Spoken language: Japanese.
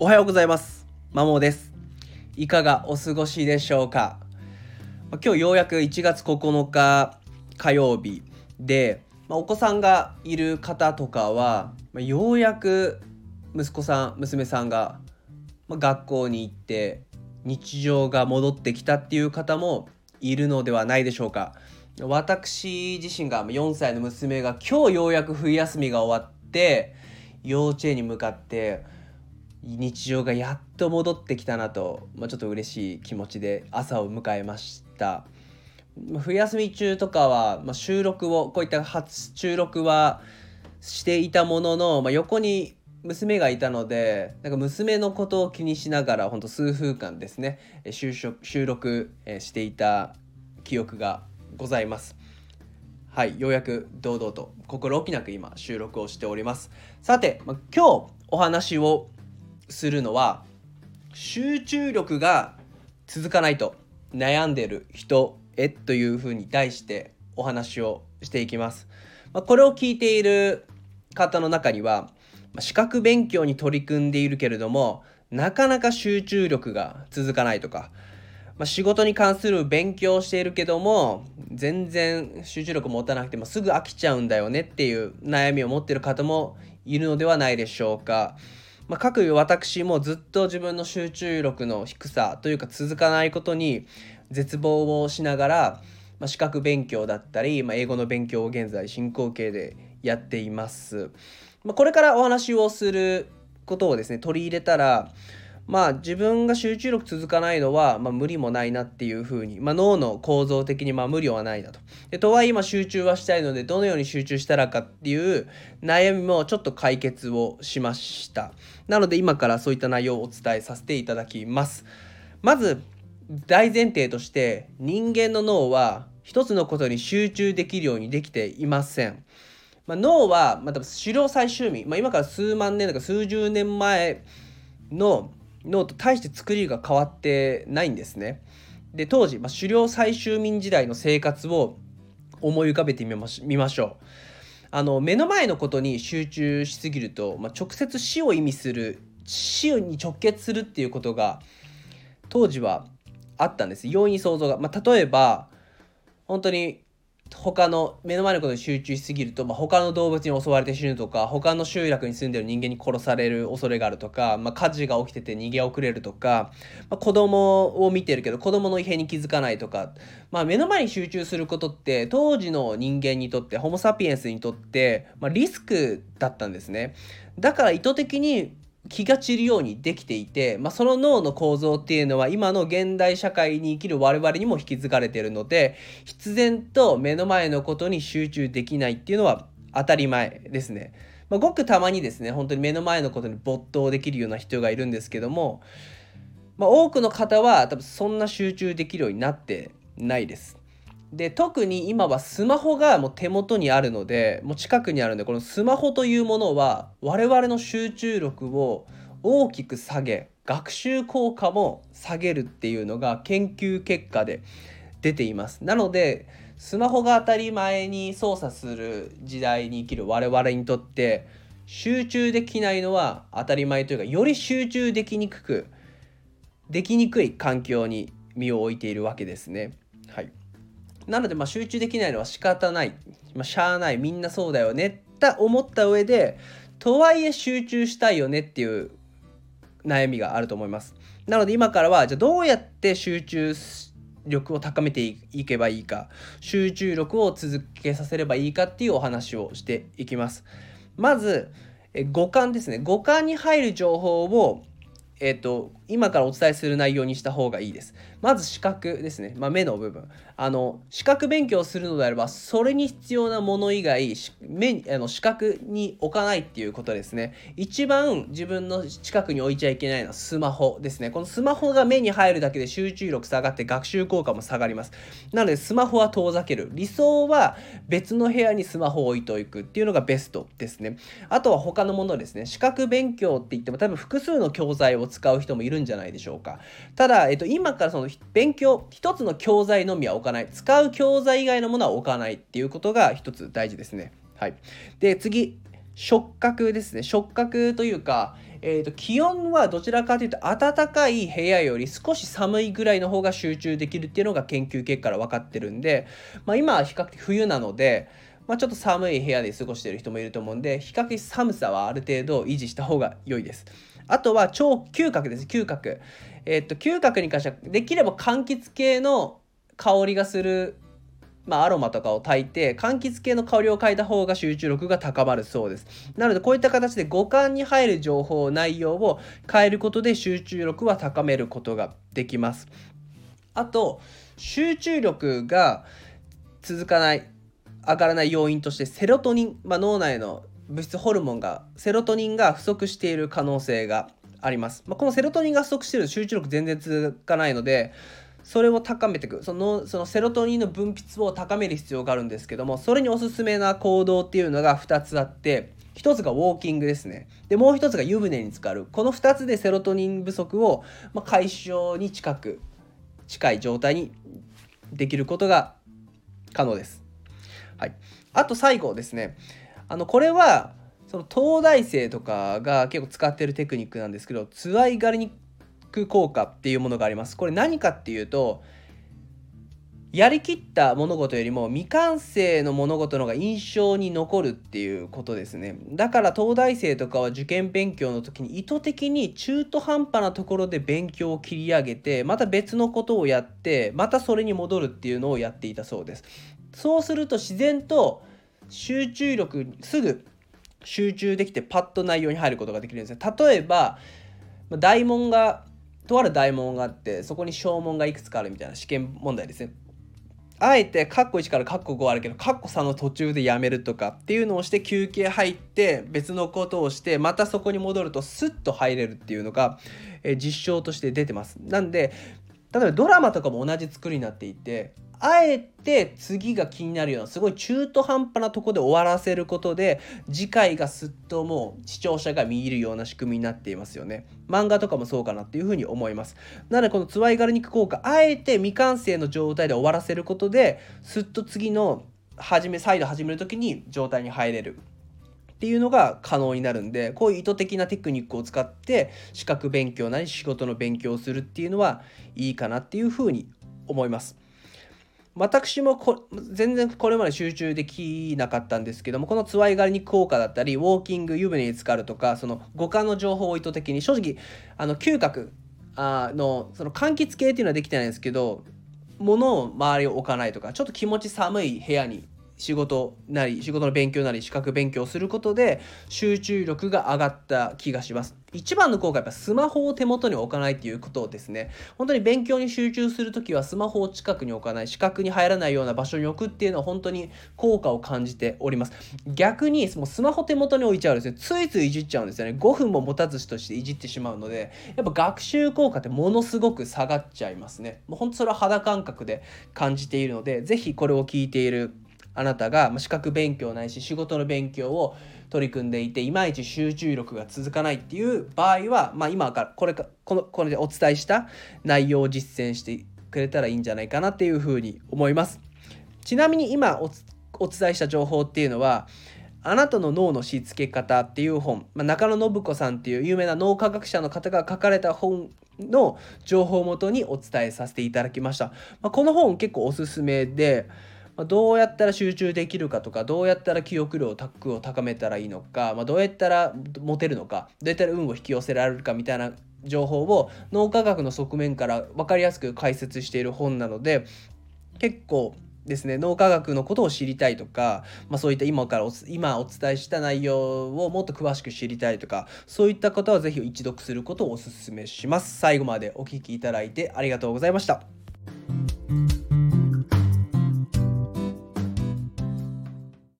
おはようございます。まもです。いかがお過ごしでしょうか？今日ようやく1月9日火曜日で、まお子さんがいる方とかは、まようやく息子さん娘さんが、ま学校に行って日常が戻ってきたっていう方もいるのではないでしょうか？私自身が4歳の娘が今日ようやく冬休みが終わって幼稚園に向かって日常がやっと戻ってきたなと、まあ、ちょっと嬉しい気持ちで朝を迎えました。冬休み中とかは、まあ、収録をこういった初収録はしていたものの、まあ、横に娘がいたのでなんか娘のことを気にしながらほんと数分間ですね収収録していた記憶がございます。はいようやく堂々と心置きなく今収録をしております。さて、まあ、今日お話をするのは集中力が続かないと悩んでる人へというふうに題してお話をしていきます。まあ、これを聞いている方の中には資格勉強に取り組んでいるけれどもなかなか集中力が続かないとか、まあ、仕事に関する勉強をしているけども全然集中力持たなくてもすぐ飽きちゃうんだよねっていう悩みを持ってる方もいるのではないでしょうか。まあ、各私もずっと自分の集中力の低さというか続かないことに絶望をしながら、まあ、資格勉強だったり、まあ、英語の勉強を現在進行形でやっています。まあ、これからお話をすることをですね取り入れたらまあ自分が集中力続かないのは、まあ、無理もないなっていうふうに、まあ、脳の構造的にまあ無理はないなと。でとはいえ今集中はしたいのでどのように集中したらかっていう悩みもちょっと解決をしました。なので今からそういった内容をお伝えさせていただきます。まず大前提として人間の脳は一つのことに集中できるようにできていません。まあ、脳は、まあ、狩猟採集民、まあ、今から数万年とか数十年前の脳と大して作りが変わってないんですね。で当時、まあ、狩猟採集民時代の生活を思い浮かべてみましみましょう。あの目の前のことに集中しすぎると、まあ、直接死を意味する死に直結するっていうことが当時はあったんです容易に想像が、まあ、例えば本当に他の目の前のことに集中しすぎると、まあ、他の動物に襲われて死ぬとか他の集落に住んでる人間に殺される恐れがあるとか、まあ、火事が起きてて逃げ遅れるとか、まあ、子供を見てるけど子供の異変に気づかないとか、まあ、目の前に集中することって当時の人間にとってホモ・サピエンスにとって、まあ、リスクだったんですね。だから意図的に気が散るようにできていて、まあ、その脳の構造っていうのは今の現代社会に生きる我々にも引き継がれているので必然と目の前のことに集中できないっていうのは当たり前ですね。まあ、ごくたまにですね本当に目の前のことに没頭できるような人がいるんですけども、まあ、多くの方は多分そんな集中できるようになってないです。で特に今はスマホがもう手元にあるのでもう近くにあるのでこのスマホというものは我々の集中力を大きく下げ学習効果も下げるっていうのが研究結果で出ていますなのでスマホが当たり前に操作する時代に生きる我々にとって集中できないのは当たり前というかより集中できにくくできにくい環境に身を置いているわけですね。はいなのでまあ集中できないのは仕方ない、まあ、しゃあない。みんなそうだよね。って思った上でとはいえ集中したいよねっていう悩みがあると思います。なので今からはじゃあどうやって集中力を高めていけばいいか。集中力を続けさせればいいかっていうお話をしていきます。まず五感ですね。五感に入る情報をえっ、と今からお伝えする内容にした方がいいです。まず視覚ですね、まあ、目の部分。あの視覚勉強するのであればそれに必要なもの以外目あの視覚に置かないっていうことですね。一番自分の近くに置いちゃいけないのはスマホですね。このスマホが目に入るだけで集中力下がって学習効果も下がります。なのでスマホは遠ざける。理想は別の部屋にスマホを置いておくっていうのがベストですね。あとは他のものですね。視覚勉強って言っても多分複数の教材を使う人もいるんじゃないでしょうか。ただ、えっと、今からその勉強一つの教材のみは置かない。使う教材以外のものは置かないっていうことが一つ大事ですね。はい。で次触覚ですね。触覚というか、えーと、気温はどちらかというと暖かい部屋より少し寒いぐらいの方が集中できるっていうのが研究結果から分かってるんで、まあ、今は比較的冬なので、まあ、ちょっと寒い部屋で過ごしてる人もいると思うんで比較的寒さはある程度維持した方が良いです。あとは超嗅覚です嗅覚。えっ、と嗅覚に関してはできれば柑橘系の香りがするまあ、アロマとかを炊いて柑橘系の香りを嗅いだ方が集中力が高まるそうです。なのでこういった形で五感に入る情報内容を変えることで集中力は高めることができます。あと集中力が続かない上がらない要因としてセロトニン、まあ、脳内の物質ホルモンがセロトニンが不足している可能性があります、まあ、このセロトニンが不足していると集中力全然続かないのでそれを高めていくそのそのセロトニンの分泌を高める必要があるんですけどもそれにおすすめな行動っていうのが2つあって1つがウォーキングですね。でもう1つが湯船に浸かる。この2つでセロトニン不足を、ま解消に近く近い状態にできることが可能です。はい、あと最後ですね。あのこれはその東大生とかが結構使ってるテクニックなんですけどツワイガリニク効果っていうものがあります。これ何かっていうとやりきった物事よりも未完成の物事の方が印象に残るっていうことですねだから東大生とかは受験勉強の時に意図的に中途半端なところで勉強を切り上げてまた別のことをやってまたそれに戻るっていうのをやっていたそうですそうすると自然と集中力すぐ集中できてパッと内容に入ることができるんですね例えば大問がとある大問があってそこに小問がいくつかあるみたいな試験問題ですね。あえてカッコ1からカッコ5あるけどカッコ3の途中でやめるとかっていうのをして休憩入って別のことをしてまたそこに戻るとスッと入れるっていうのが、え実証として出てます。なんで例えばドラマとかも同じ作りになっていてあえて次が気になるようなすごい中途半端なとこで終わらせることで次回がすっともう視聴者が見入るような仕組みになっていますよね。漫画とかもそうかなっていうふうに思います。なのでこのツワイガル肉効果あえて未完成の状態で終わらせることですっと次の始め再度始める時に状態に入れる。っていうのが可能になるんでこういう意図的なテクニックを使って資格勉強なり仕事の勉強をするっていうのはいいかなっていうふうに思います。私もこ全然これまで集中できなかったんですけどもこのつわい狩りに効果だったりウォーキング湯船に浸かるとかその五感の情報を意図的に正直あの嗅覚あのその柑橘系っていうのはできてないんですけど物を周りを置かないとかちょっと気持ち寒い部屋に仕事なり仕事の勉強なり資格勉強することで集中力が上がった気がします。一番の効果はやっぱスマホを手元に置かないっていうことですね。本当に勉強に集中する時はスマホを近くに置かない視覚に入らないような場所に置くっていうのは本当に効果を感じております。逆にもうスマホ手元に置いちゃうんですねついついいじっちゃうんですよね。5分も持たずしとしていじってしまうのでやっぱ学習効果ってものすごく下がっちゃいますね。もう本当それは肌感覚で感じているので是非これを聞いているあなたが資格勉強ないし仕事の勉強を取り組んでいていまいち集中力が続かないっていう場合は、まあ、今からこれかこのこれでお伝えした内容を実践してくれたらいいんじゃないかなっていうふうに思います。ちなみに今お伝えした情報っていうのはあなたの脳のしつけ方っていう本、まあ、中野信子さんっていう有名な脳科学者の方が書かれた本の情報をもとにお伝えさせていただきました。まあ、この本結構おすすめでまどうやったら集中できるかとかどうやったら記憶量タックを高めたらいいのか、ま、どうやったらモテるのかどうやったら運を引き寄せられるかみたいな情報を脳科学の側面から分かりやすく解説している本なので結構ですね脳科学のことを知りたいとか、まあ、そういった今から今お伝えした内容をもっと詳しく知りたいとかそういった方は是非一読することをお勧めします。最後までお聴きいただいてありがとうございました。